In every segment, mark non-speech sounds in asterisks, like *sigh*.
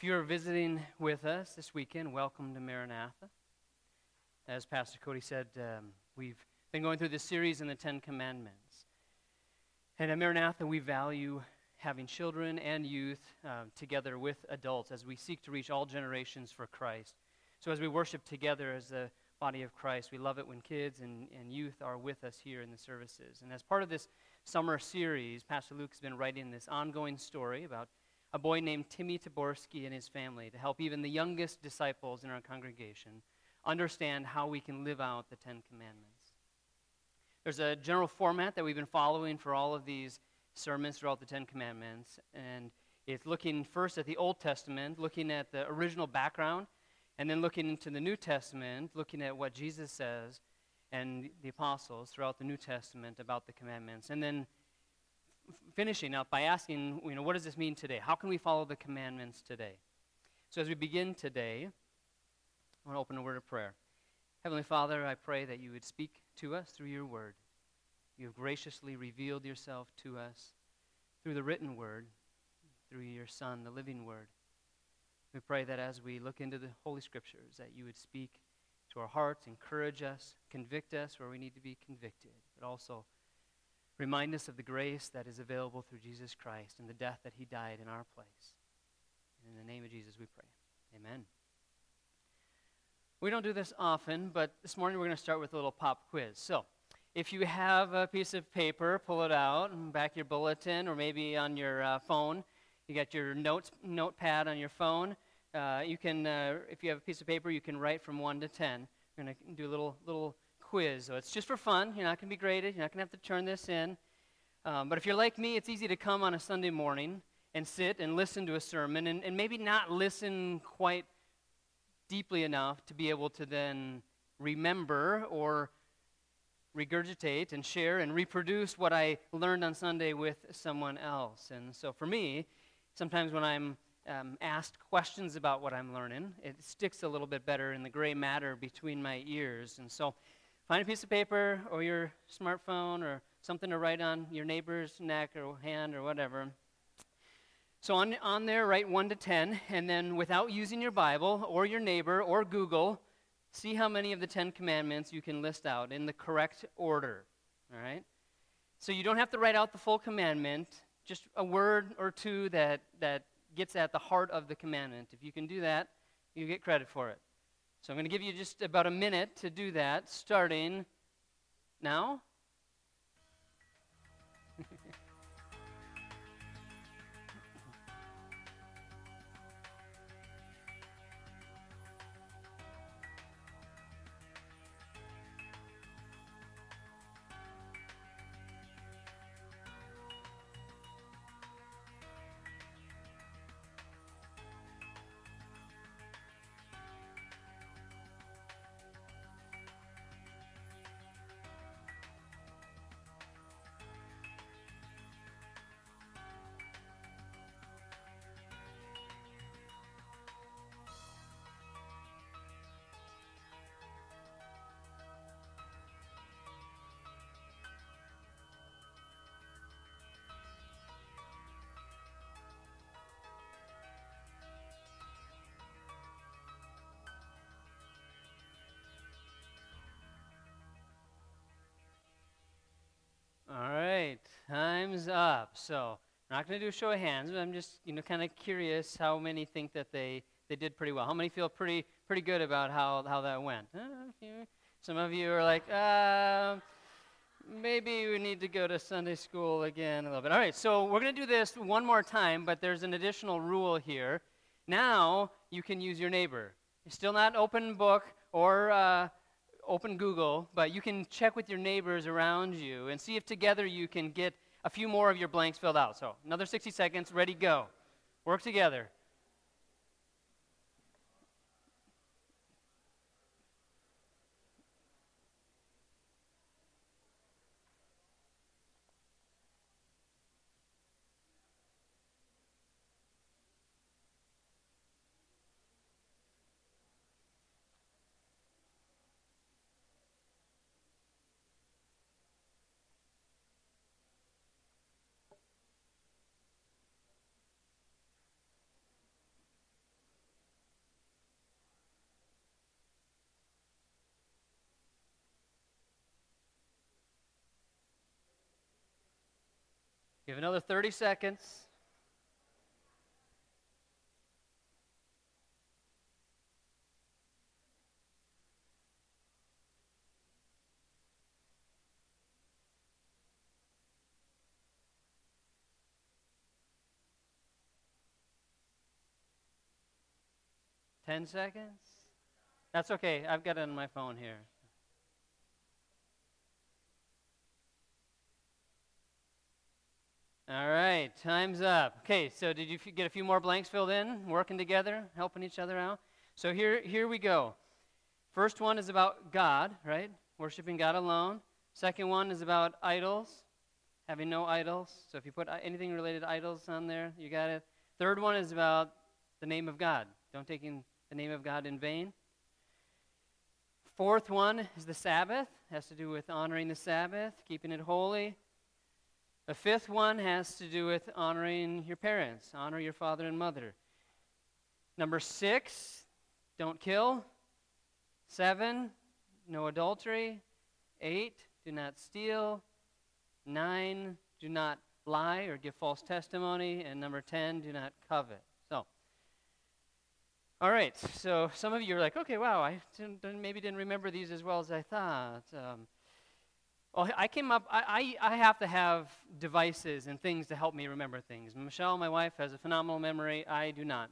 If you're visiting with us this weekend, welcome to Maranatha. As Pastor Cody said, um, we've been going through this series in the Ten Commandments. And at Maranatha, we value having children and youth uh, together with adults as we seek to reach all generations for Christ. So as we worship together as the body of Christ, we love it when kids and, and youth are with us here in the services. And as part of this summer series, Pastor Luke has been writing this ongoing story about a boy named Timmy Taborski and his family to help even the youngest disciples in our congregation understand how we can live out the Ten Commandments. There's a general format that we've been following for all of these sermons throughout the Ten Commandments, and it's looking first at the Old Testament, looking at the original background, and then looking into the New Testament, looking at what Jesus says and the apostles throughout the New Testament about the commandments, and then finishing up by asking, you know, what does this mean today? How can we follow the commandments today? So as we begin today, I want to open a word of prayer. Heavenly Father, I pray that you would speak to us through your word. You have graciously revealed yourself to us through the written word, through your Son, the living word. We pray that as we look into the Holy Scriptures, that you would speak to our hearts, encourage us, convict us where we need to be convicted, but also Remind us of the grace that is available through Jesus Christ and the death that he died in our place. in the name of Jesus we pray. Amen. We don't do this often, but this morning we're going to start with a little pop quiz. So, if you have a piece of paper, pull it out and back your bulletin or maybe on your uh, phone. You got your notes notepad on your phone. Uh, you can, uh, if you have a piece of paper, you can write from one to ten. We're going to do a little little quiz. So it's just for fun. You're not going to be graded. You're not going to have to turn this in. Um, but if you're like me, it's easy to come on a Sunday morning and sit and listen to a sermon and, and maybe not listen quite deeply enough to be able to then remember or regurgitate and share and reproduce what I learned on Sunday with someone else. And so for me, sometimes when I'm um, asked questions about what I'm learning, it sticks a little bit better in the gray matter between my ears. And so Find a piece of paper or your smartphone or something to write on your neighbor's neck or hand or whatever. So on, on there, write 1 to 10, and then without using your Bible or your neighbor or Google, see how many of the 10 commandments you can list out in the correct order. All right? So you don't have to write out the full commandment, just a word or two that, that gets at the heart of the commandment. If you can do that, you get credit for it. So I'm going to give you just about a minute to do that, starting now. Time's up. So I'm not going to do a show of hands, but I'm just you know kind of curious how many think that they, they did pretty well. How many feel pretty pretty good about how, how that went? Uh, some of you are like, uh, maybe we need to go to Sunday school again a little bit. All right, so we're going to do this one more time, but there's an additional rule here. Now you can use your neighbor. It's still not open book or uh, open Google, but you can check with your neighbors around you and see if together you can get a few more of your blanks filled out. So, another 60 seconds, ready, go. Work together. Have another 30 seconds. Ten seconds? That's okay. I've got it on my phone here. All right, time's up. Okay, so did you f- get a few more blanks filled in, working together, helping each other out? So here, here we go. First one is about God, right? Worshiping God alone. Second one is about idols, having no idols. So if you put uh, anything related to idols on there, you got it. Third one is about the name of God. Don't take in the name of God in vain. Fourth one is the Sabbath. Has to do with honoring the Sabbath, keeping it holy. The fifth one has to do with honoring your parents, honor your father and mother. Number six, don't kill. Seven, no adultery. Eight, do not steal. Nine, do not lie or give false testimony. And number 10, do not covet. So, all right, so some of you are like, okay, wow, I didn't, maybe didn't remember these as well as I thought. Um, well, I came up, I, I, I, have to have devices and things to help me remember things. Michelle, my wife, has a phenomenal memory. I do not.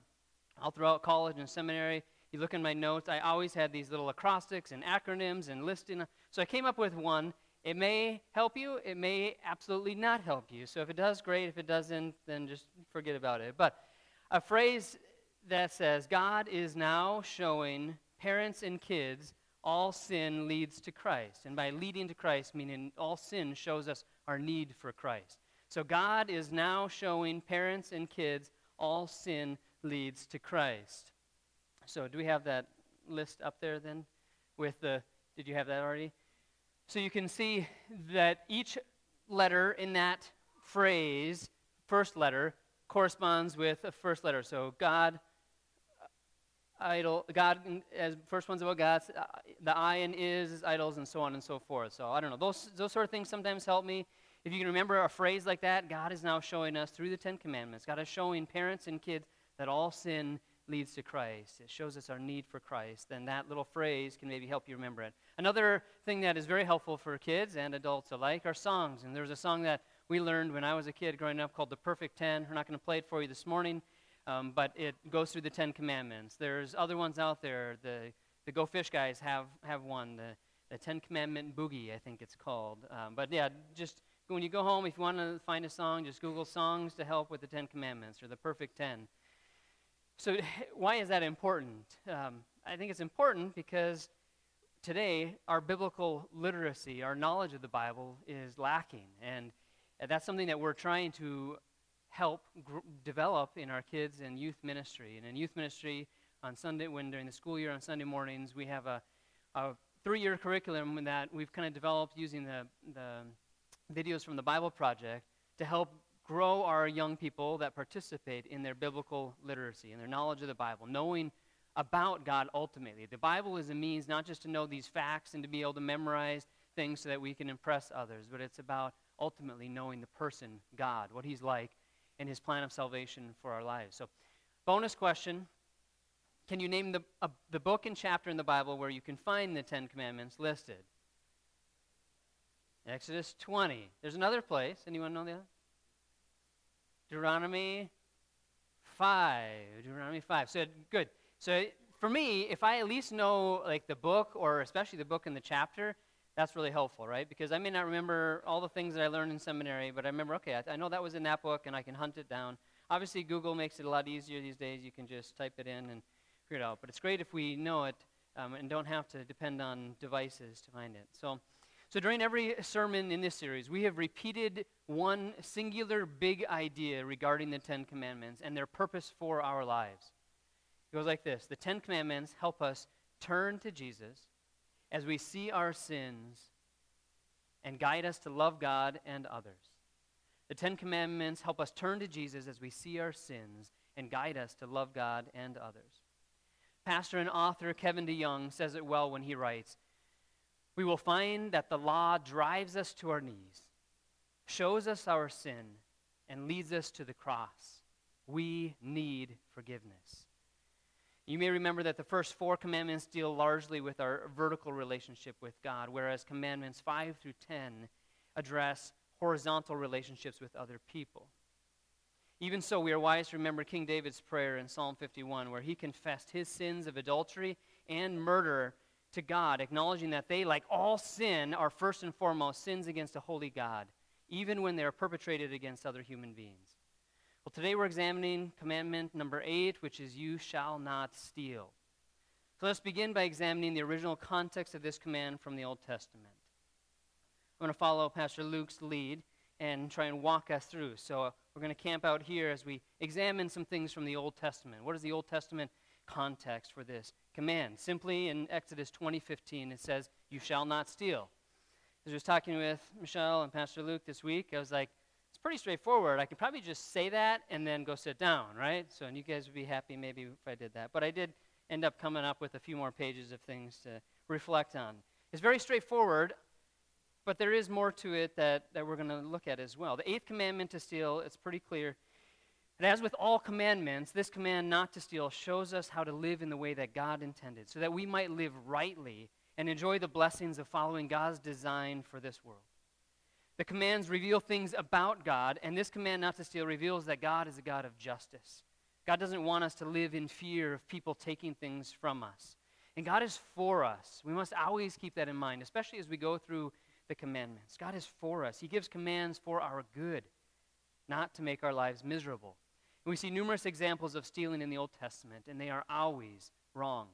All throughout college and seminary, you look in my notes, I always had these little acrostics and acronyms and listing. So I came up with one. It may help you, it may absolutely not help you. So if it does, great. If it doesn't, then just forget about it. But a phrase that says, God is now showing parents and kids all sin leads to Christ. And by leading to Christ, meaning all sin shows us our need for Christ. So God is now showing parents and kids all sin leads to Christ. So do we have that list up there then? With the, did you have that already? So you can see that each letter in that phrase, first letter, corresponds with a first letter. So God, idol, God, as first one's about God, uh, the I and is, idols, and so on and so forth. So I don't know. Those, those sort of things sometimes help me. If you can remember a phrase like that, God is now showing us through the Ten Commandments, God is showing parents and kids that all sin leads to Christ. It shows us our need for Christ. Then that little phrase can maybe help you remember it. Another thing that is very helpful for kids and adults alike are songs. And there was a song that we learned when I was a kid growing up called The Perfect Ten. We're not going to play it for you this morning. Um, but it goes through the Ten Commandments. There's other ones out there. The, the Go Fish guys have, have one, the, the Ten Commandment Boogie, I think it's called. Um, but yeah, just when you go home, if you want to find a song, just Google songs to help with the Ten Commandments or the Perfect Ten. So, *laughs* why is that important? Um, I think it's important because today our biblical literacy, our knowledge of the Bible, is lacking. And that's something that we're trying to help gr- develop in our kids and youth ministry. And in youth ministry, on Sunday, when during the school year on Sunday mornings, we have a, a three-year curriculum that we've kind of developed using the, the videos from the Bible Project to help grow our young people that participate in their biblical literacy and their knowledge of the Bible, knowing about God ultimately. The Bible is a means not just to know these facts and to be able to memorize things so that we can impress others, but it's about ultimately knowing the person, God, what He's like, and his plan of salvation for our lives. So, bonus question Can you name the, uh, the book and chapter in the Bible where you can find the Ten Commandments listed? Exodus 20. There's another place. Anyone know the other? Deuteronomy 5. Deuteronomy 5. So, good. So, for me, if I at least know like the book or especially the book and the chapter, that's really helpful, right? Because I may not remember all the things that I learned in seminary, but I remember, okay, I, I, know that was in that book and I can hunt it down. Obviously, Google makes it a lot easier these days. You can just type it in and figure it out. But it's great if we know it um, and don't have to depend on devices to find it. So, so during every sermon in this series, we have repeated one singular big idea regarding the Ten Commandments and their purpose for our lives. It goes like this The Ten Commandments help us turn to Jesus as we see our sins and guide us to love God and others. The Ten Commandments help us turn to Jesus as we see our sins and guide us to love God and others. Pastor and author Kevin DeYoung says it well when he writes We will find that the law drives us to our knees, shows us our sin, and leads us to the cross. We need forgiveness. You may remember that the first four commandments deal largely with our vertical relationship with God, whereas commandments 5 through 10 address horizontal relationships with other people. Even so, we are wise to remember King David's prayer in Psalm 51, where he confessed his sins of adultery and murder to God, acknowledging that they, like all sin, are first and foremost sins against a holy God, even when they are perpetrated against other human beings. Well, today we're examining commandment number eight, which is, You shall not steal. So let's begin by examining the original context of this command from the Old Testament. I'm going to follow Pastor Luke's lead and try and walk us through. So uh, we're going to camp out here as we examine some things from the Old Testament. What is the Old Testament context for this command? Simply in Exodus 20:15 it says, "You shall not steal." As I was talking with Michelle and Pastor Luke this week, I was like, it's pretty straightforward. I could probably just say that and then go sit down, right? So, and you guys would be happy maybe if I did that. But I did end up coming up with a few more pages of things to reflect on. It's very straightforward. But there is more to it that, that we're going to look at as well. The eighth commandment to steal, it's pretty clear. And as with all commandments, this command not to steal shows us how to live in the way that God intended, so that we might live rightly and enjoy the blessings of following God's design for this world. The commands reveal things about God, and this command not to steal reveals that God is a God of justice. God doesn't want us to live in fear of people taking things from us. And God is for us. We must always keep that in mind, especially as we go through the commandments. God is for us. He gives commands for our good, not to make our lives miserable. And we see numerous examples of stealing in the Old Testament, and they are always wrong.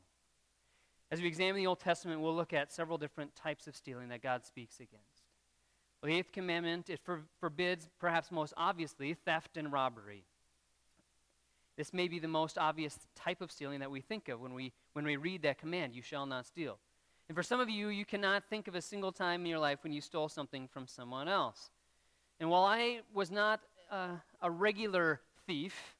As we examine the Old Testament, we'll look at several different types of stealing that God speaks against. The eighth commandment, it for, forbids, perhaps most obviously, theft and robbery. This may be the most obvious type of stealing that we think of when we, when we read that command, you shall not steal. And for some of you, you cannot think of a single time in your life when you stole something from someone else. And while I was not uh, a regular thief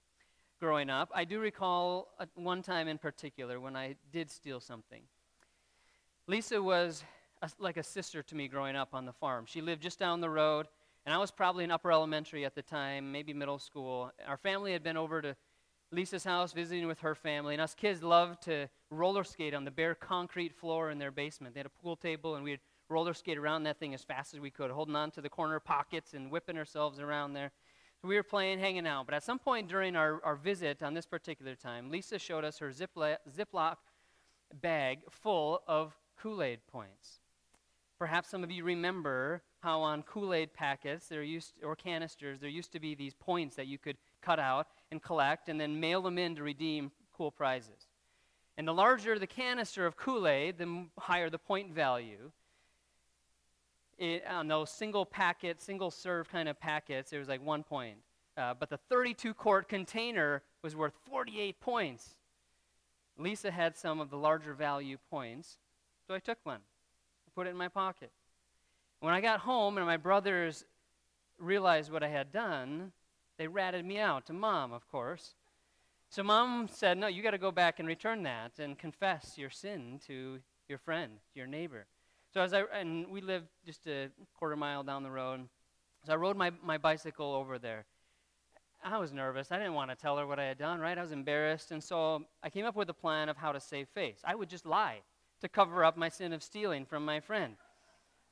growing up, I do recall one time in particular when I did steal something. Lisa was a, like a sister to me growing up on the farm. She lived just down the road, and I was probably in upper elementary at the time, maybe middle school. Our family had been over to Lisa's house visiting with her family, and us kids loved to roller skate on the bare concrete floor in their basement. They had a pool table, and we'd roller skate around that thing as fast as we could, holding on to the corner pockets and whipping ourselves around there. So we were playing, hanging out. But at some point during our, our visit on this particular time, Lisa showed us her Ziploc, Ziploc bag full of Kool Aid points. Perhaps some of you remember how on Kool Aid packets there used, or canisters there used to be these points that you could cut out and collect and then mail them in to redeem cool prizes. And the larger the canister of Kool Aid, the higher the point value. It, on those single packet, single serve kind of packets, it was like one point. Uh, but the 32 quart container was worth 48 points. Lisa had some of the larger value points, so I took one. Put it in my pocket. When I got home and my brothers realized what I had done, they ratted me out to mom, of course. So mom said, No, you got to go back and return that and confess your sin to your friend, your neighbor. So as I, and we lived just a quarter mile down the road. So I rode my, my bicycle over there. I was nervous. I didn't want to tell her what I had done, right? I was embarrassed. And so I came up with a plan of how to save face. I would just lie to cover up my sin of stealing from my friend.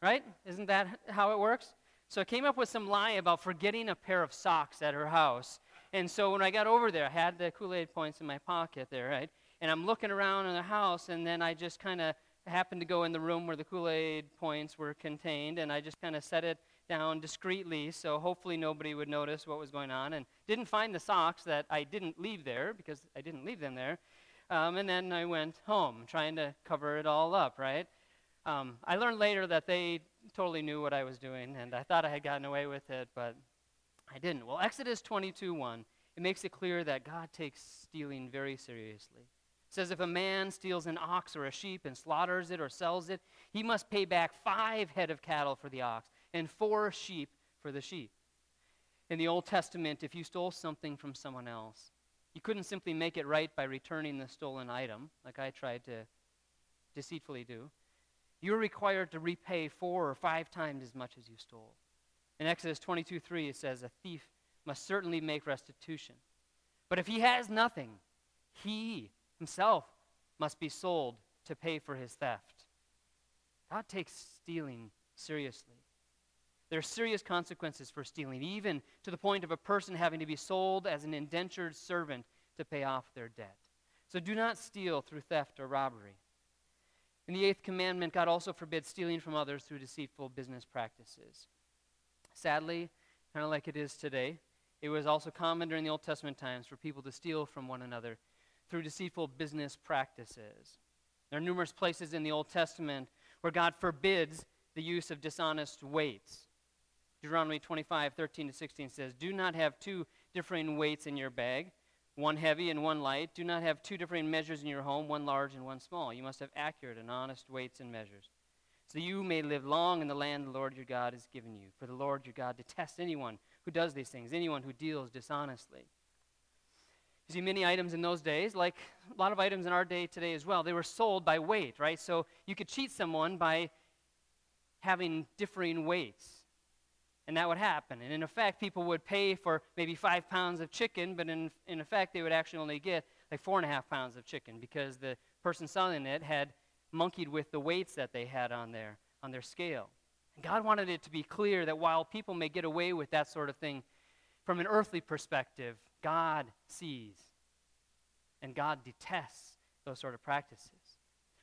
Right? Isn't that how it works? So I came up with some lie about forgetting a pair of socks at her house. And so when I got over there, I had the Kool Aid points in my pocket there, right? And I'm looking around in the house, and then I just kind of happened to go in the room where the Kool Aid points were contained, and I just kind of set it down discreetly so hopefully nobody would notice what was going on. And didn't find the socks that I didn't leave there because I didn't leave them there. Um, and then I went home trying to cover it all up, right? Um, I learned later that they totally knew what I was doing, and I thought I had gotten away with it, but I didn't. Well, Exodus 22 1, it makes it clear that God takes stealing very seriously. It says, If a man steals an ox or a sheep and slaughters it or sells it, he must pay back five head of cattle for the ox and four sheep for the sheep. In the Old Testament, if you stole something from someone else, you couldn't simply make it right by returning the stolen item, like I tried to deceitfully do you're required to repay four or five times as much as you stole. In Exodus 22 3, it says, A thief must certainly make restitution. But if he has nothing, he himself must be sold to pay for his theft. God takes stealing seriously. There are serious consequences for stealing, even to the point of a person having to be sold as an indentured servant to pay off their debt. So do not steal through theft or robbery. In the eighth commandment, God also forbids stealing from others through deceitful business practices. Sadly, kind of like it is today, it was also common during the Old Testament times for people to steal from one another through deceitful business practices. There are numerous places in the Old Testament where God forbids the use of dishonest weights. Deuteronomy 25, 13 to 16 says, Do not have two differing weights in your bag, one heavy and one light. Do not have two differing measures in your home, one large and one small. You must have accurate and honest weights and measures, so you may live long in the land the Lord your God has given you. For the Lord your God detests anyone who does these things, anyone who deals dishonestly. You see, many items in those days, like a lot of items in our day today as well, they were sold by weight, right? So you could cheat someone by having differing weights. And that would happen. And in effect, people would pay for maybe five pounds of chicken, but in, in effect, they would actually only get like four and a half pounds of chicken because the person selling it had monkeyed with the weights that they had on their, on their scale. And God wanted it to be clear that while people may get away with that sort of thing, from an earthly perspective, God sees and God detests those sort of practices.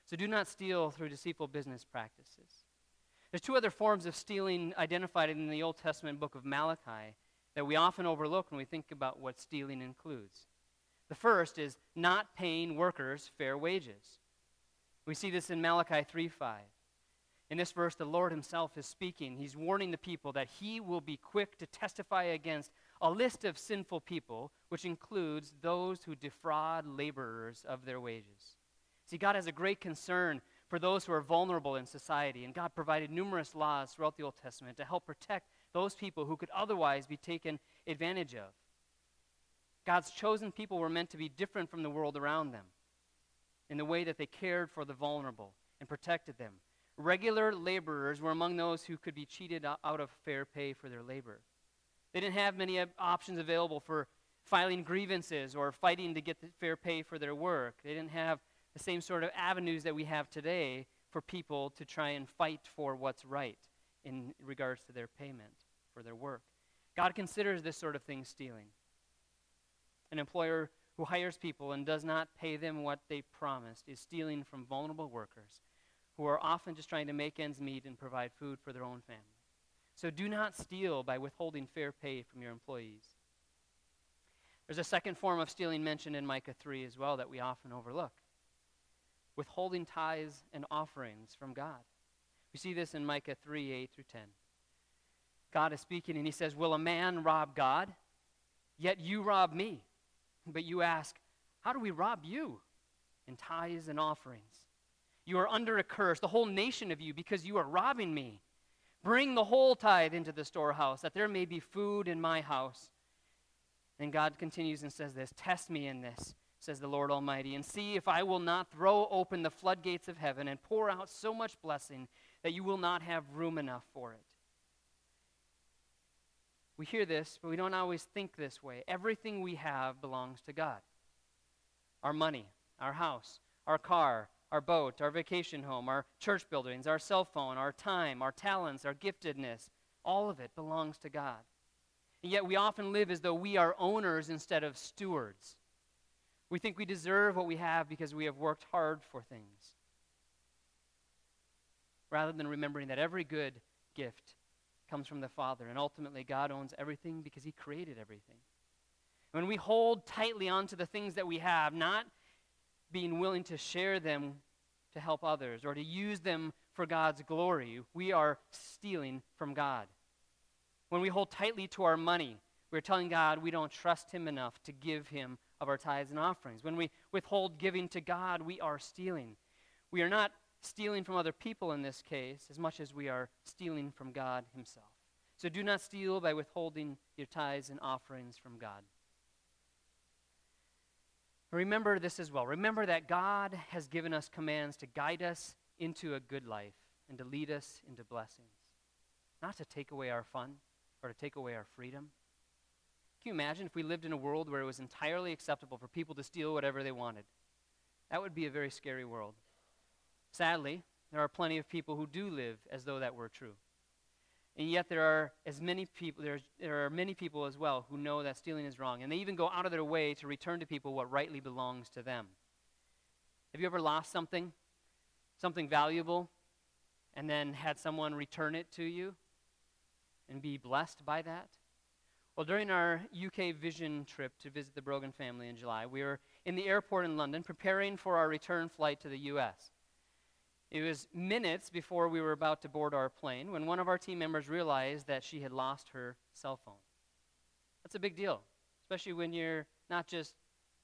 So do not steal through deceitful business practices. There's two other forms of stealing identified in the Old Testament book of Malachi that we often overlook when we think about what stealing includes. The first is not paying workers fair wages. We see this in Malachi 3:5. In this verse, the Lord Himself is speaking. He's warning the people that He will be quick to testify against a list of sinful people, which includes those who defraud laborers of their wages. See, God has a great concern for those who are vulnerable in society. And God provided numerous laws throughout the Old Testament to help protect those people who could otherwise be taken advantage of. God's chosen people were meant to be different from the world around them in the way that they cared for the vulnerable and protected them. Regular laborers were among those who could be cheated out of fair pay for their labor. They didn't have many options available for filing grievances or fighting to get fair pay for their work. They didn't have the same sort of avenues that we have today for people to try and fight for what's right in regards to their payment for their work. God considers this sort of thing stealing. An employer who hires people and does not pay them what they promised is stealing from vulnerable workers who are often just trying to make ends meet and provide food for their own family. So do not steal by withholding fair pay from your employees. There's a second form of stealing mentioned in Micah 3 as well that we often overlook withholding tithes and offerings from God. We see this in Micah 3 8 through 10. God is speaking, and he says, Will a man rob God? Yet you rob me. But you ask, How do we rob you? In tithes and offerings. You are under a curse, the whole nation of you, because you are robbing me. Bring the whole tithe into the storehouse, that there may be food in my house. And God continues and says this Test me in this says the Lord Almighty, and see if I will not throw open the floodgates of heaven and pour out so much blessing that you will not have room enough for it. We hear this, but we don't always think this way. Everything we have belongs to God our money, our house, our car, our boat, our vacation home, our church buildings, our cell phone, our time, our talents, our giftedness all of it belongs to God. And yet we often live as though we are owners instead of stewards. We think we deserve what we have because we have worked hard for things. Rather than remembering that every good gift comes from the Father, and ultimately God owns everything because He created everything. When we hold tightly onto the things that we have, not being willing to share them to help others or to use them for God's glory, we are stealing from God. When we hold tightly to our money, we're telling God we don't trust Him enough to give Him of our tithes and offerings. When we withhold giving to God, we are stealing. We are not stealing from other people in this case as much as we are stealing from God Himself. So do not steal by withholding your tithes and offerings from God. Remember this as well. Remember that God has given us commands to guide us into a good life and to lead us into blessings, not to take away our fun or to take away our freedom. You imagine if we lived in a world where it was entirely acceptable for people to steal whatever they wanted? That would be a very scary world. Sadly, there are plenty of people who do live as though that were true. And yet there are as many people there, there are many people as well who know that stealing is wrong and they even go out of their way to return to people what rightly belongs to them. Have you ever lost something? Something valuable and then had someone return it to you and be blessed by that? Well, during our UK Vision trip to visit the Brogan family in July, we were in the airport in London preparing for our return flight to the US. It was minutes before we were about to board our plane when one of our team members realized that she had lost her cell phone. That's a big deal, especially when you're not just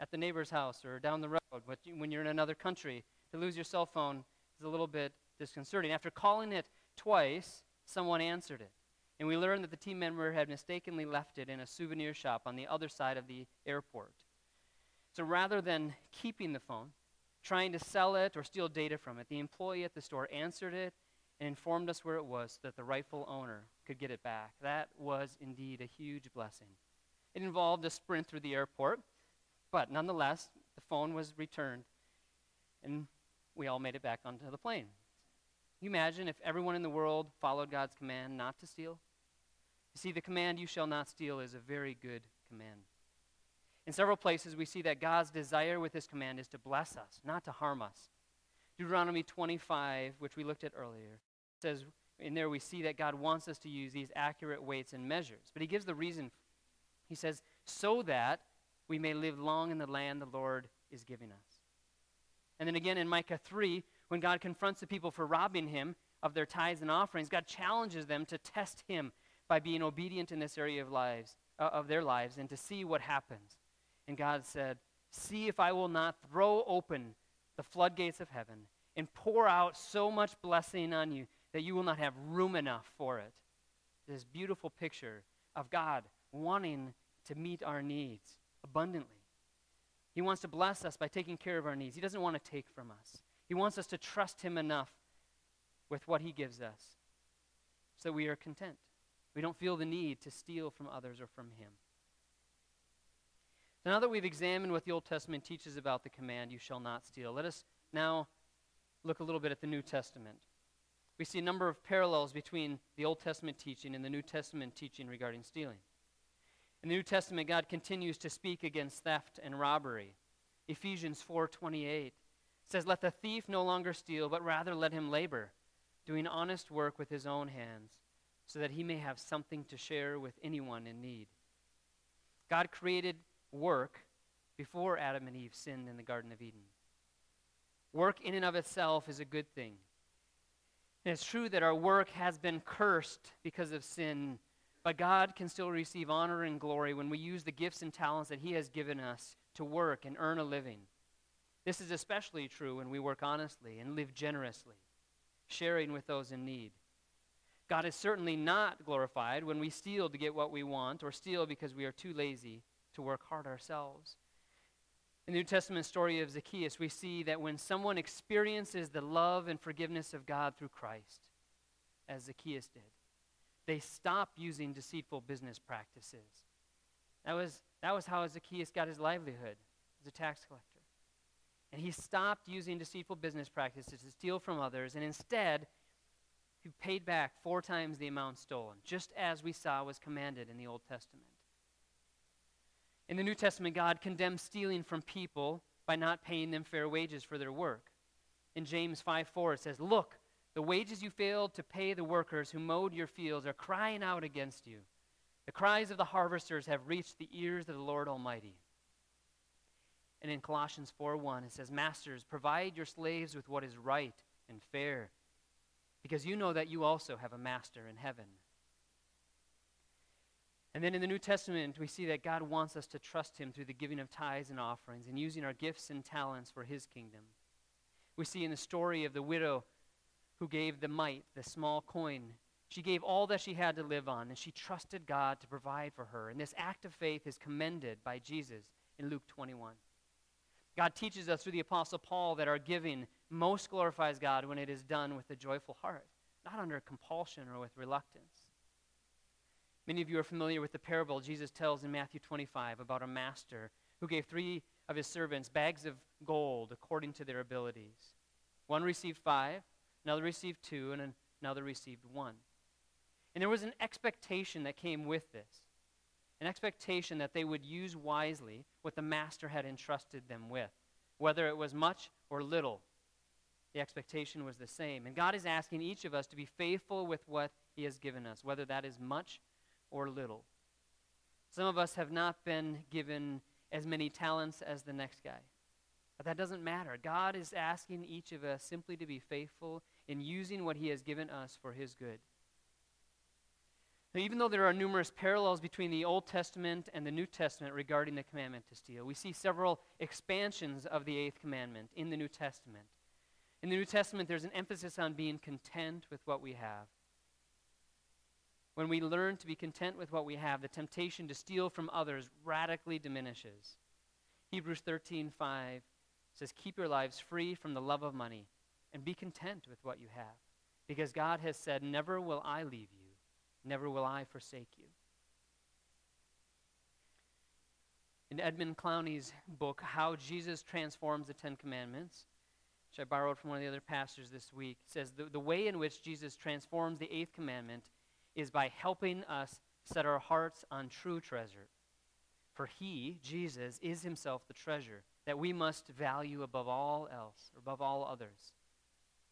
at the neighbor's house or down the road, but when you're in another country. To lose your cell phone is a little bit disconcerting. After calling it twice, someone answered it. And we learned that the team member had mistakenly left it in a souvenir shop on the other side of the airport. So rather than keeping the phone, trying to sell it or steal data from it. The employee at the store answered it and informed us where it was so that the rightful owner could get it back. That was indeed a huge blessing. It involved a sprint through the airport, but nonetheless, the phone was returned and we all made it back onto the plane. You imagine if everyone in the world followed God's command not to steal? You see, the command, you shall not steal, is a very good command. In several places, we see that God's desire with his command is to bless us, not to harm us. Deuteronomy 25, which we looked at earlier, says, in there we see that God wants us to use these accurate weights and measures. But he gives the reason. He says, so that we may live long in the land the Lord is giving us. And then again in Micah 3, when God confronts the people for robbing him of their tithes and offerings, God challenges them to test him by being obedient in this area of lives uh, of their lives and to see what happens. And God said, See if I will not throw open the floodgates of heaven and pour out so much blessing on you that you will not have room enough for it. This beautiful picture of God wanting to meet our needs abundantly. He wants to bless us by taking care of our needs. He doesn't want to take from us. He wants us to trust Him enough with what He gives us so we are content. We don't feel the need to steal from others or from Him. So Now that we've examined what the Old Testament teaches about the command, you shall not steal, let us now look a little bit at the New Testament. We see a number of parallels between the Old Testament teaching and the New Testament teaching regarding stealing. In the New Testament, God continues to speak against theft and robbery. Ephesians 4:28 says, "Let the thief no longer steal, but rather let him labor, doing honest work with his own hands, so that he may have something to share with anyone in need." God created work before Adam and Eve sinned in the Garden of Eden. Work in and of itself is a good thing. And it's true that our work has been cursed because of sin, but God can still receive honor and glory when we use the gifts and talents that He has given us to work and earn a living. This is especially true when we work honestly and live generously, sharing with those in need. God is certainly not glorified when we steal to get what we want or steal because we are too lazy to work hard ourselves. In the New Testament story of Zacchaeus, we see that when someone experiences the love and forgiveness of God through Christ, as Zacchaeus did, they stop using deceitful business practices. That was, that was how Zacchaeus got his livelihood as a tax collector. And he stopped using deceitful business practices to steal from others, and instead, he paid back four times the amount stolen, just as we saw was commanded in the Old Testament. In the New Testament, God condemns stealing from people by not paying them fair wages for their work. In James 5 4, it says, Look, the wages you failed to pay the workers who mowed your fields are crying out against you. The cries of the harvesters have reached the ears of the Lord Almighty. And in Colossians 4 1, it says, Masters, provide your slaves with what is right and fair, because you know that you also have a master in heaven. And then in the New Testament, we see that God wants us to trust Him through the giving of tithes and offerings and using our gifts and talents for His kingdom. We see in the story of the widow who gave the mite, the small coin, she gave all that she had to live on, and she trusted God to provide for her. And this act of faith is commended by Jesus in Luke 21. God teaches us through the Apostle Paul that our giving most glorifies God when it is done with a joyful heart, not under compulsion or with reluctance. Many of you are familiar with the parable Jesus tells in Matthew 25 about a master who gave three of his servants bags of gold according to their abilities. One received five, another received two, and another received one. And there was an expectation that came with this an expectation that they would use wisely what the master had entrusted them with, whether it was much or little. The expectation was the same. And God is asking each of us to be faithful with what He has given us, whether that is much or little. Some of us have not been given as many talents as the next guy. But that doesn't matter. God is asking each of us simply to be faithful in using what He has given us for His good. Now, even though there are numerous parallels between the Old Testament and the New Testament regarding the commandment to steal, we see several expansions of the eighth commandment in the New Testament. In the New Testament, there's an emphasis on being content with what we have. When we learn to be content with what we have, the temptation to steal from others radically diminishes. Hebrews 13:5 says, "Keep your lives free from the love of money and be content with what you have, because God has said, "Never will I leave you, never will I forsake you." In Edmund Clowney's book, How Jesus Transforms the Ten Commandments, which I borrowed from one of the other pastors this week, says the, the way in which Jesus transforms the eighth commandment is by helping us set our hearts on true treasure. For he, Jesus, is himself the treasure that we must value above all else, above all others.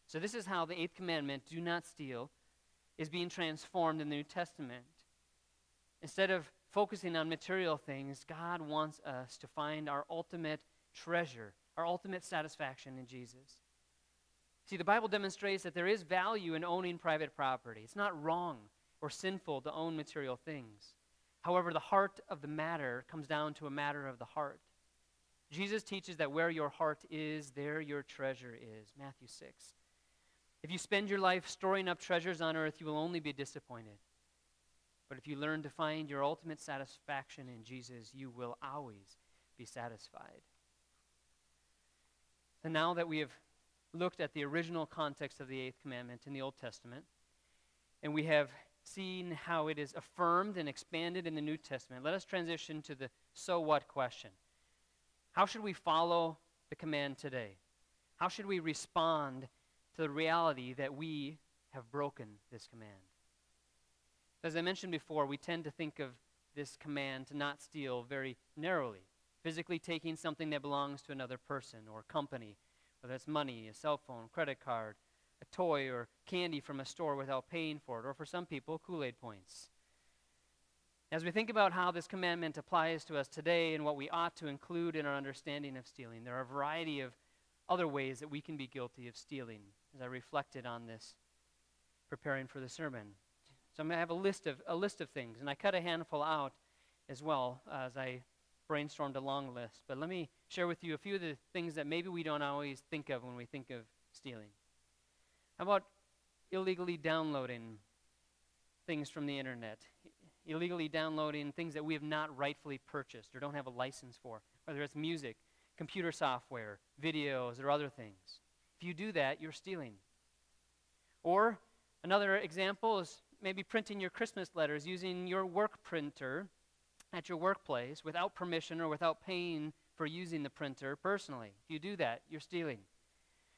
So, this is how the eighth commandment, do not steal, is being transformed in the New Testament. Instead of focusing on material things, God wants us to find our ultimate treasure, our ultimate satisfaction in Jesus. See, the Bible demonstrates that there is value in owning private property. It's not wrong or sinful to own material things. However, the heart of the matter comes down to a matter of the heart. Jesus teaches that where your heart is, there your treasure is. Matthew 6. If you spend your life storing up treasures on earth, you will only be disappointed. But if you learn to find your ultimate satisfaction in Jesus, you will always be satisfied. So now that we have looked at the original context of the eighth commandment in the Old Testament, and we have seen how it is affirmed and expanded in the New Testament, let us transition to the so what question. How should we follow the command today? How should we respond to the reality that we have broken this command? As I mentioned before, we tend to think of this command to not steal very narrowly, physically taking something that belongs to another person or company, whether it's money, a cell phone, credit card, a toy or candy from a store without paying for it, or for some people, Kool Aid points. As we think about how this commandment applies to us today and what we ought to include in our understanding of stealing, there are a variety of other ways that we can be guilty of stealing as I reflected on this preparing for the sermon. So I'm going to have a list of a list of things, and I cut a handful out as well as I brainstormed a long list. But let me share with you a few of the things that maybe we don't always think of when we think of stealing. How about illegally downloading things from the internet? Illegally downloading things that we have not rightfully purchased or don't have a license for, whether it's music, computer software, videos, or other things. If you do that, you're stealing. Or another example is maybe printing your Christmas letters using your work printer at your workplace without permission or without paying for using the printer personally. If you do that, you're stealing.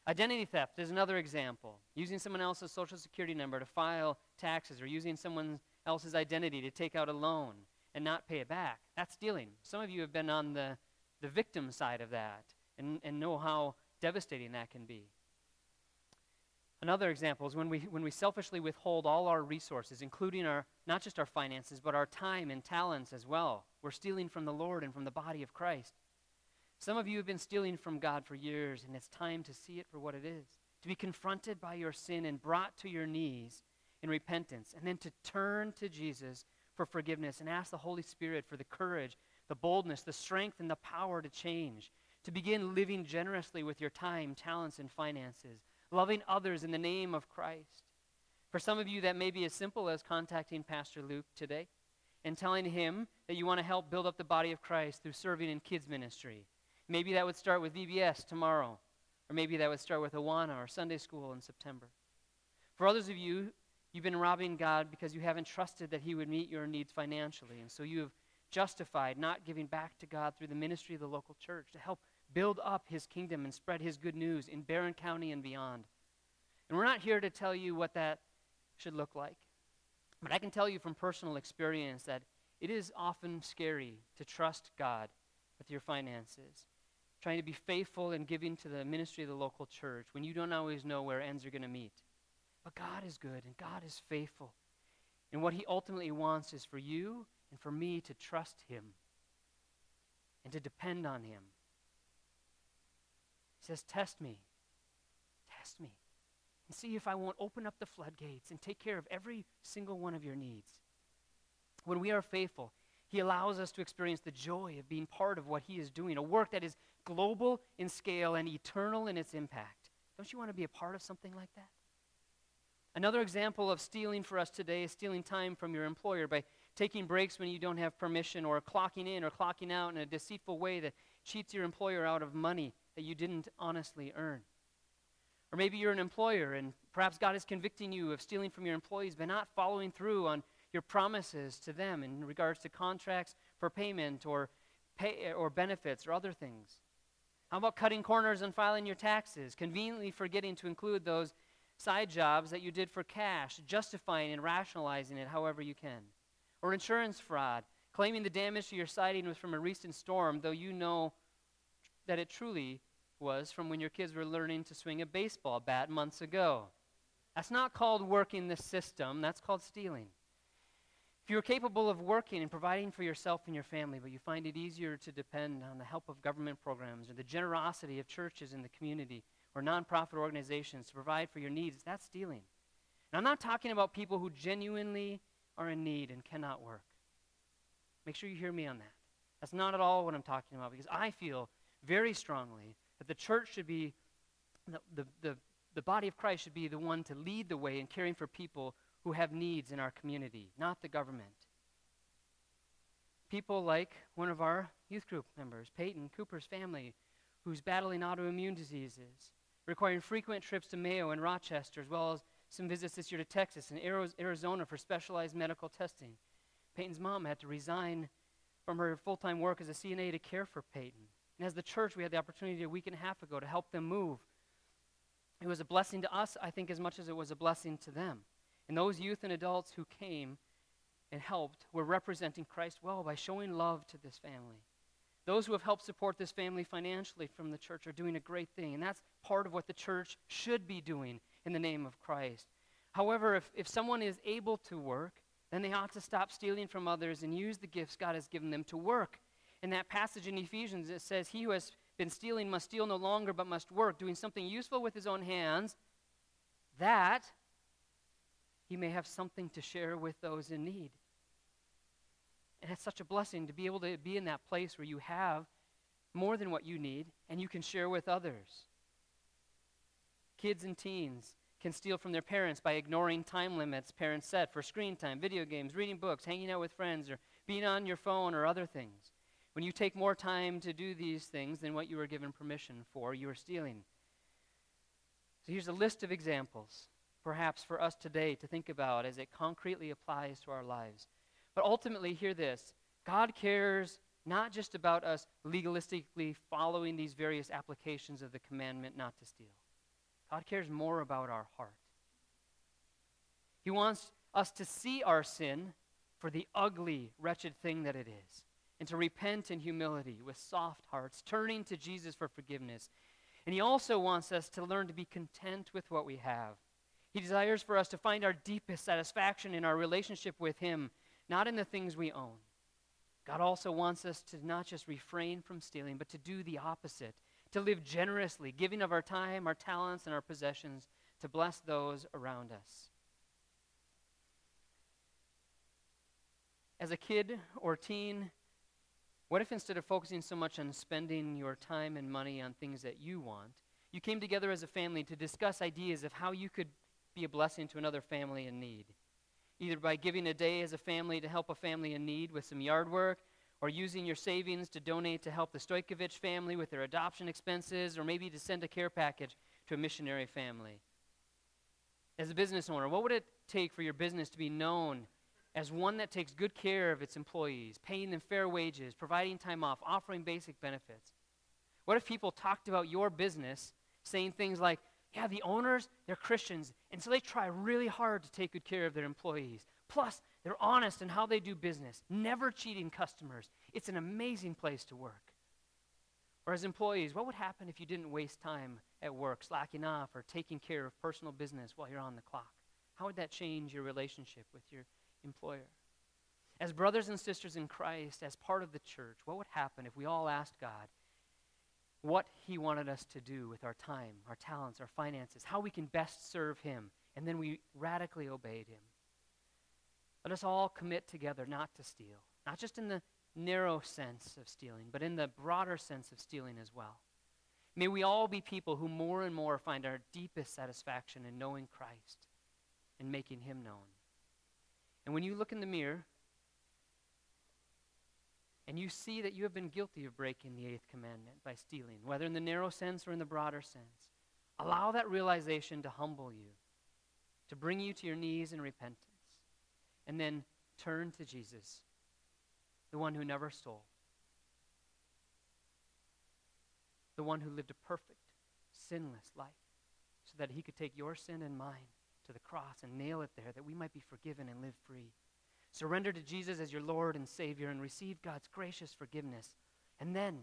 Identity theft is another example. Using someone else's social security number to file taxes or using someone else's identity to take out a loan and not pay it back. That's stealing. Some of you have been on the, the victim side of that and, and know how devastating that can be. Another example is when we, when we selfishly withhold all our resources, including our, not just our finances, but our time and talents as well. We're stealing from the Lord and from the body of Christ. Some of you have been stealing from God for years, and it's time to see it for what it is. To be confronted by your sin and brought to your knees in repentance, and then to turn to Jesus for forgiveness and ask the Holy Spirit for the courage, the boldness, the strength, and the power to change. To begin living generously with your time, talents, and finances, loving others in the name of Christ. For some of you, that may be as simple as contacting Pastor Luke today and telling him that you want to help build up the body of Christ through serving in kids' ministry Maybe that would start with VBS tomorrow, or maybe that would start with Awana or Sunday school in September. For others of you, You've been robbing God because you haven't trusted that He would meet your needs financially. And so you have justified not giving back to God through the ministry of the local church to help build up His kingdom and spread His good news in Barron County and beyond. And we're not here to tell you what that should look like. But I can tell you from personal experience that it is often scary to trust God with your finances, trying to be faithful and giving to the ministry of the local church when you don't always know where ends are going to meet. But God is good and God is faithful. And what He ultimately wants is for you and for me to trust Him and to depend on Him. Says, Test me. Test me. And see if I won't open up the floodgates and take care of every single one of your needs. When we are faithful, He allows us to experience the joy of being part of what He is doing, a work that is global in scale and eternal in its impact. Don't you want to be a part of something like that? Another example of stealing for us today is stealing time from your employer by taking breaks when you don't have permission or clocking in or clocking out in a deceitful way that cheats your employer out of money that you didn't honestly earn. Or maybe you're an employer and perhaps God is convicting you of stealing from your employees by not following through on your promises to them in regards to contracts for payment or, pay, or benefits or other things. How about cutting corners and filing your taxes, conveniently forgetting to include those side jobs that you did for cash, justifying and rationalizing it however you can? Or insurance fraud, claiming the damage to your siding was from a recent storm, though you know that it truly was from when your kids were learning to swing a baseball bat months ago. That's not called working the system, that's called stealing. If you're capable of working and providing for yourself and your family, but you find it easier to depend on the help of government programs or the generosity of churches in the community or nonprofit organizations to provide for your needs, that's stealing. And I'm not talking about people who genuinely are in need and cannot work. Make sure you hear me on that. That's not at all what I'm talking about because I feel very strongly that the church should be, the, the, the, body of Christ should be the one to lead the way in caring for people who have needs in our community, not the government. People like one of our youth group members, Peyton Cooper's family, who's battling autoimmune diseases, requiring frequent trips to Mayo and Rochester, as well as some visits this year to Texas and Arizona for specialized medical testing. Peyton's mom had to resign from her full time work as a CNA to care for Peyton. And as the church, we had the opportunity a week and a half ago to help them move. It was a blessing to us, I think, as much as it was a blessing to them. And those youth and adults who came and helped were representing Christ well by showing love to this family. Those who have helped support this family financially from the church are doing a great thing. And that's part of what the church should be doing in the name of Christ. However, if, if someone is able to work, then they ought to stop stealing from others and use the gifts God has given them to work in that passage in Ephesians, it says, He who has been stealing must steal no longer, but must work, doing something useful with his own hands, that he may have something to share with those in need. And it's such a blessing to be able to be in that place where you have more than what you need and you can share with others. Kids and teens can steal from their parents by ignoring time limits parents set for screen time, video games, reading books, hanging out with friends, or being on your phone or other things. When you take more time to do these things than what you were given permission for, you are stealing. So here's a list of examples, perhaps for us today to think about as it concretely applies to our lives. But ultimately, hear this God cares not just about us legalistically following these various applications of the commandment not to steal. God cares more about our heart. He wants us to see our sin for the ugly, wretched thing that it is and to repent in humility with soft hearts, turning to Jesus for forgiveness. And He also wants us to learn to be content with what we have. He desires for us to find our deepest satisfaction in our relationship with Him, not in the things we own. God also wants us to not just refrain from stealing, but to do the opposite, to live generously, giving of our time, our talents, and our possessions to bless those around us. As a kid or teen, what if instead of focusing so much on spending your time and money on things that you want, you came together as a family to discuss ideas of how you could be a blessing to another family in need? Either by giving a day as a family to help a family in need with some yard work, or using your savings to donate to help the Stojkovic family with their adoption expenses, or maybe to send a care package to a missionary family. As a business owner, what would it take for your business to be known as one that takes good care of its employees, paying them fair wages, providing time off, offering basic benefits? What if people talked about your business saying things like, yeah, the owners, they're Christians, and so they try really hard to take good care of their employees. Plus, they're honest in how they do business, never cheating customers. It's an amazing place to work. Or as employees, what would happen if you didn't waste time at work, slacking off, or taking care of personal business while you're on the clock? How would that change your relationship with your employer? As brothers and sisters in Christ, as part of the church, what would happen if we all asked God what He wanted us to do with our time, our talents, our finances, how we can best serve Him, and then we radically obeyed Him? Let us all commit together not to steal, not just in the narrow sense of stealing, but in the broader sense of stealing as well. May we all be people who more and more find our deepest satisfaction in knowing Christ and making Him known. And when you look in the mirror and you see that you have been guilty of breaking the eighth commandment by stealing, whether in the narrow sense or in the broader sense, allow that realization to humble you, to bring you to your knees in repentance, and then turn to Jesus the one who never stole, the one who lived a perfect, sinless life, so that he could take your sin and mine to the cross and nail it there, that we might be forgiven and live free. Surrender to Jesus as your Lord and Savior and receive God's gracious forgiveness. And then,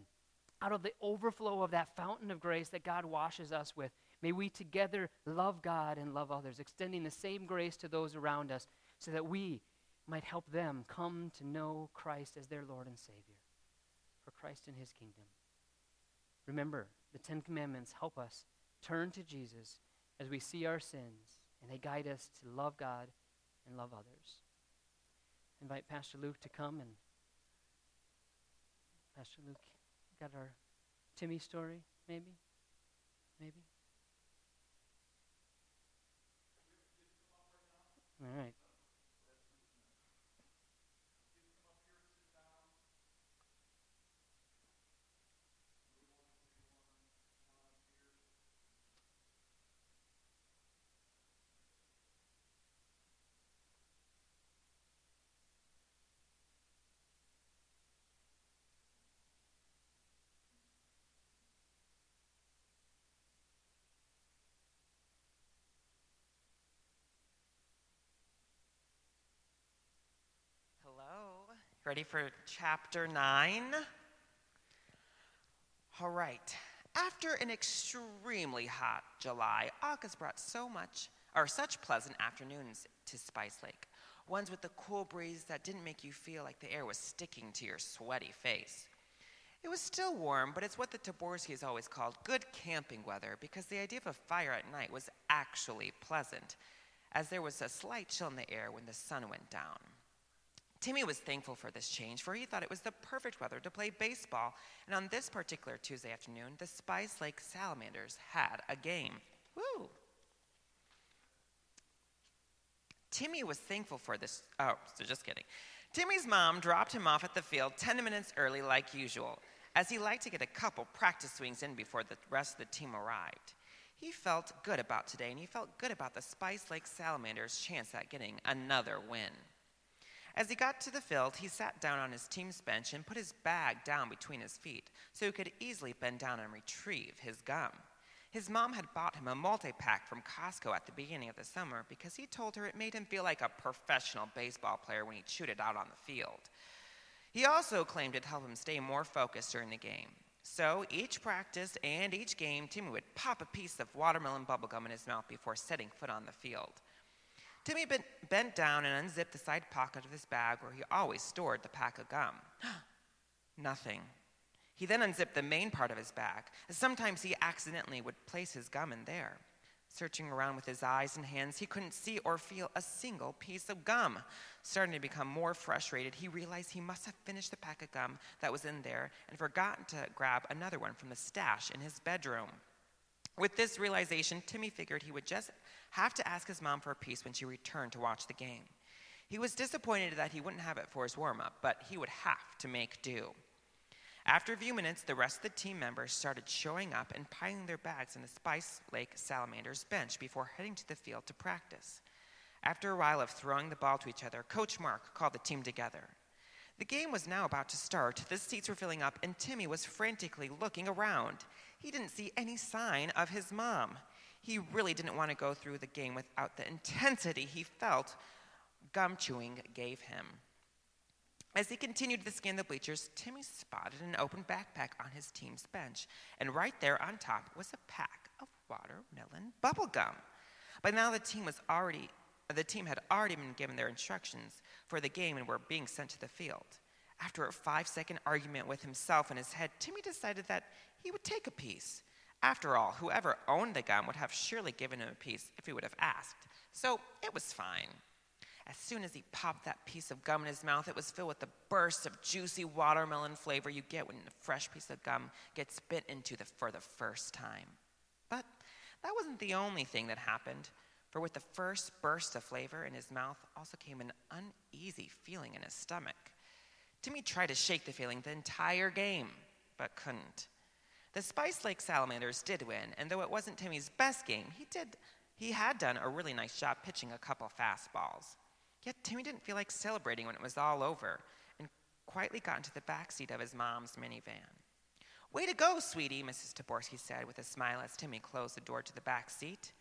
out of the overflow of that fountain of grace that God washes us with, may we together love God and love others, extending the same grace to those around us so that we might help them come to know Christ as their Lord and Savior, for Christ and his kingdom. Remember, the Ten Commandments help us turn to Jesus as we see our sins, and they guide us to love God and love others. invite Pastor Luke to come and Pastor Luke got our Timmy story, maybe? Maybe? All right. Ready for chapter 9? All right. After an extremely hot July, August brought so much, or such pleasant afternoons to Spice Lake. Ones with the cool breeze that didn't make you feel like the air was sticking to your sweaty face. It was still warm, but it's what the Taborskis always called good camping weather because the idea of a fire at night was actually pleasant, as there was a slight chill in the air when the sun went down. Timmy was thankful for this change, for he thought it was the perfect weather to play baseball. And on this particular Tuesday afternoon, the Spice Lake Salamanders had a game. Woo! Timmy was thankful for this. Oh, so just kidding. Timmy's mom dropped him off at the field 10 minutes early, like usual, as he liked to get a couple practice swings in before the rest of the team arrived. He felt good about today, and he felt good about the Spice Lake Salamanders' chance at getting another win. As he got to the field, he sat down on his team's bench and put his bag down between his feet so he could easily bend down and retrieve his gum. His mom had bought him a multi pack from Costco at the beginning of the summer because he told her it made him feel like a professional baseball player when he chewed it out on the field. He also claimed it helped him stay more focused during the game. So each practice and each game, Timmy would pop a piece of watermelon bubblegum in his mouth before setting foot on the field. Timmy bent down and unzipped the side pocket of his bag where he always stored the pack of gum. *gasps* Nothing. He then unzipped the main part of his bag, as sometimes he accidentally would place his gum in there. Searching around with his eyes and hands, he couldn't see or feel a single piece of gum. Starting to become more frustrated, he realized he must have finished the pack of gum that was in there and forgotten to grab another one from the stash in his bedroom. With this realization, Timmy figured he would just have to ask his mom for a piece when she returned to watch the game. He was disappointed that he wouldn't have it for his warm up, but he would have to make do. After a few minutes, the rest of the team members started showing up and piling their bags in the Spice Lake Salamanders bench before heading to the field to practice. After a while of throwing the ball to each other, Coach Mark called the team together. The game was now about to start. The seats were filling up, and Timmy was frantically looking around. He didn't see any sign of his mom. He really didn't want to go through the game without the intensity he felt gum chewing gave him. As he continued to scan the bleachers, Timmy spotted an open backpack on his team's bench, and right there on top was a pack of watermelon bubble gum. By now, the team was already the team had already been given their instructions for the game and were being sent to the field. After a five second argument with himself in his head, Timmy decided that he would take a piece. After all, whoever owned the gum would have surely given him a piece if he would have asked. So it was fine. As soon as he popped that piece of gum in his mouth, it was filled with the burst of juicy watermelon flavor you get when a fresh piece of gum gets bit into the, for the first time. But that wasn't the only thing that happened, for with the first burst of flavor in his mouth also came an uneasy feeling in his stomach. Timmy tried to shake the feeling the entire game, but couldn't. The Spice Lake Salamanders did win, and though it wasn't Timmy's best game, he did he had done a really nice job pitching a couple fastballs. Yet Timmy didn't feel like celebrating when it was all over and quietly got into the back seat of his mom's minivan. Way to go, sweetie, Mrs. Taborski said with a smile as Timmy closed the door to the back seat.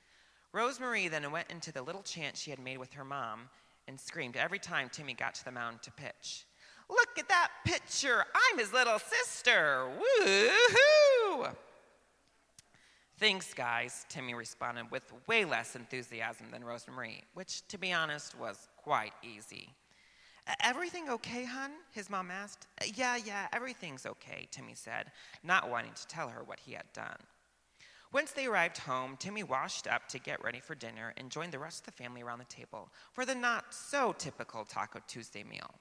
Rosemarie then went into the little chant she had made with her mom and screamed every time Timmy got to the mound to pitch. Look at that picture! I'm his little sister! Woo-hoo! Thanks, guys, Timmy responded with way less enthusiasm than Rosemarie, which, to be honest, was quite easy. Everything okay, hon? His mom asked. Yeah, yeah, everything's okay, Timmy said, not wanting to tell her what he had done. Once they arrived home, Timmy washed up to get ready for dinner and joined the rest of the family around the table for the not so typical Taco Tuesday meal.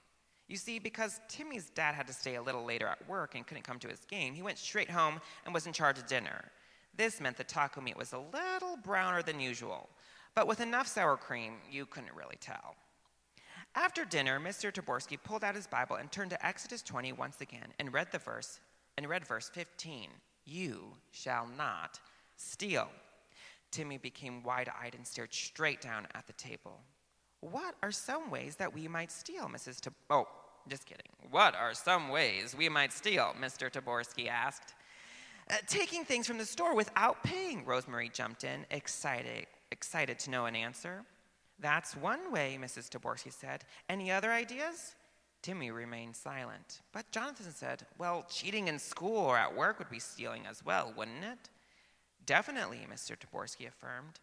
You see, because Timmy's dad had to stay a little later at work and couldn't come to his game, he went straight home and was in charge of dinner. This meant the taco meat was a little browner than usual, but with enough sour cream, you couldn't really tell. After dinner, Mr. Taborski pulled out his Bible and turned to Exodus 20 once again and read the verse and read verse 15. You shall not steal. Timmy became wide-eyed and stared straight down at the table. What are some ways that we might steal, Mrs. Tab- Oh, just kidding. What are some ways we might steal? Mr. Taborski asked. Uh, taking things from the store without paying, Rosemarie jumped in, excited, excited to know an answer. That's one way, Mrs. Taborski said. Any other ideas? Timmy remained silent. But Jonathan said, Well, cheating in school or at work would be stealing as well, wouldn't it? Definitely, Mr. Taborski affirmed.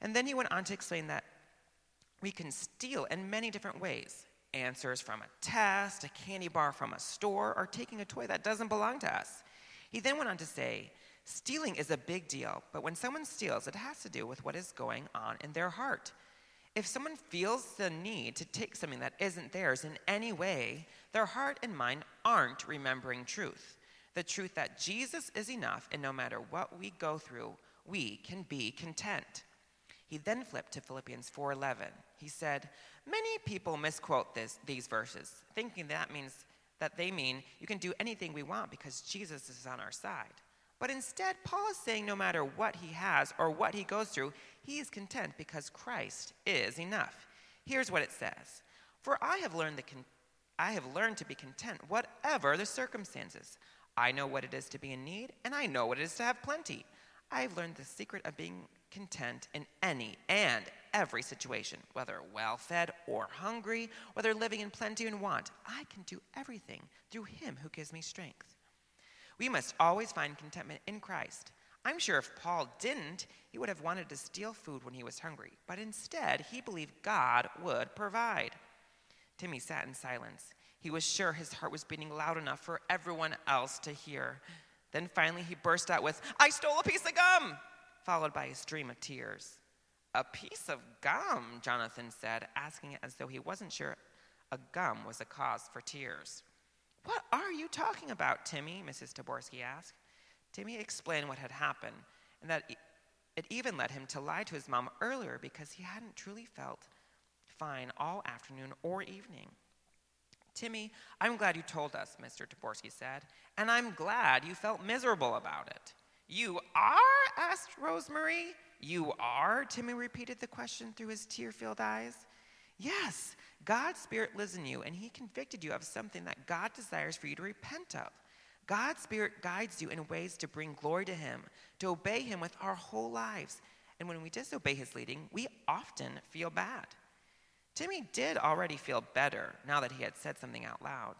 And then he went on to explain that we can steal in many different ways answers from a test, a candy bar from a store, or taking a toy that doesn't belong to us. He then went on to say, Stealing is a big deal, but when someone steals, it has to do with what is going on in their heart. If someone feels the need to take something that isn't theirs in any way, their heart and mind aren't remembering truth. The truth that Jesus is enough, and no matter what we go through, we can be content. He then flipped to Philippians 4:11. He said, "Many people misquote this, these verses, thinking that means that they mean you can do anything we want because Jesus is on our side. But instead, Paul is saying no matter what he has or what he goes through, he is content because Christ is enough. Here's what it says For I have learned, the con- I have learned to be content, whatever the circumstances. I know what it is to be in need, and I know what it is to have plenty. I have learned the secret of being content in any and every situation, whether well fed or hungry, whether living in plenty and want. I can do everything through Him who gives me strength. We must always find contentment in Christ. I'm sure if Paul didn't, he would have wanted to steal food when he was hungry, but instead, he believed God would provide. Timmy sat in silence. He was sure his heart was beating loud enough for everyone else to hear. Then finally, he burst out with, I stole a piece of gum, followed by a stream of tears. A piece of gum, Jonathan said, asking it as though he wasn't sure a gum was a cause for tears. What are you talking about, Timmy? Mrs. Taborski asked. Timmy explained what had happened and that it even led him to lie to his mom earlier because he hadn't truly felt fine all afternoon or evening. Timmy, I'm glad you told us, Mr. Taborski said, and I'm glad you felt miserable about it. You are? asked Rosemarie. You are? Timmy repeated the question through his tear filled eyes. Yes, God's Spirit lives in you, and He convicted you of something that God desires for you to repent of. God's Spirit guides you in ways to bring glory to Him, to obey Him with our whole lives. And when we disobey His leading, we often feel bad. Timmy did already feel better now that he had said something out loud.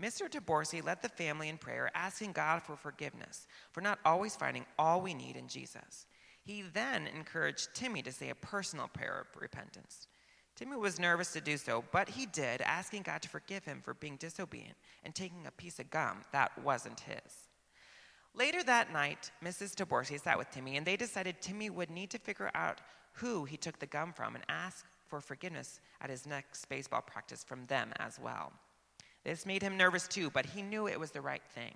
Mr. Taborski led the family in prayer, asking God for forgiveness for not always finding all we need in Jesus. He then encouraged Timmy to say a personal prayer of repentance. Timmy was nervous to do so, but he did, asking God to forgive him for being disobedient and taking a piece of gum that wasn't his. Later that night, Mrs. Taborski sat with Timmy, and they decided Timmy would need to figure out who he took the gum from and ask for forgiveness at his next baseball practice from them as well. This made him nervous too, but he knew it was the right thing.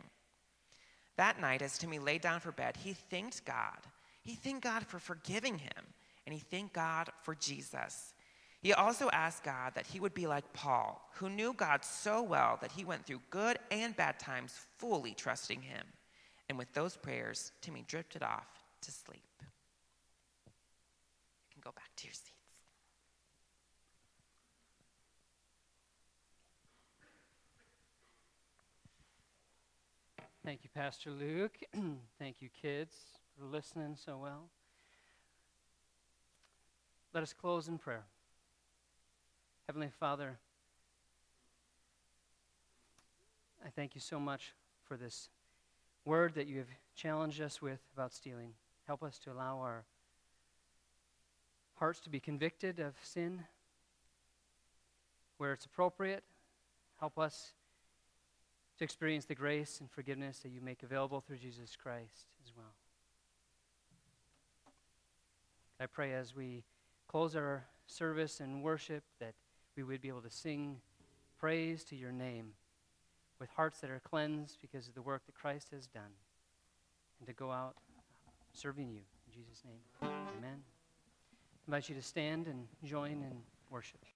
That night, as Timmy lay down for bed, he thanked God. He thanked God for forgiving him, and he thanked God for Jesus. He also asked God that he would be like Paul, who knew God so well that he went through good and bad times fully trusting him. And with those prayers, Timmy drifted off to sleep. You can go back to your seats. Thank you, Pastor Luke. *clears throat* Thank you, kids, for listening so well. Let us close in prayer. Heavenly Father, I thank you so much for this word that you have challenged us with about stealing. Help us to allow our hearts to be convicted of sin where it's appropriate. Help us to experience the grace and forgiveness that you make available through Jesus Christ as well. I pray as we close our service and worship that we would be able to sing praise to your name with hearts that are cleansed because of the work that Christ has done, and to go out serving you. In Jesus' name, amen. I invite you to stand and join in worship.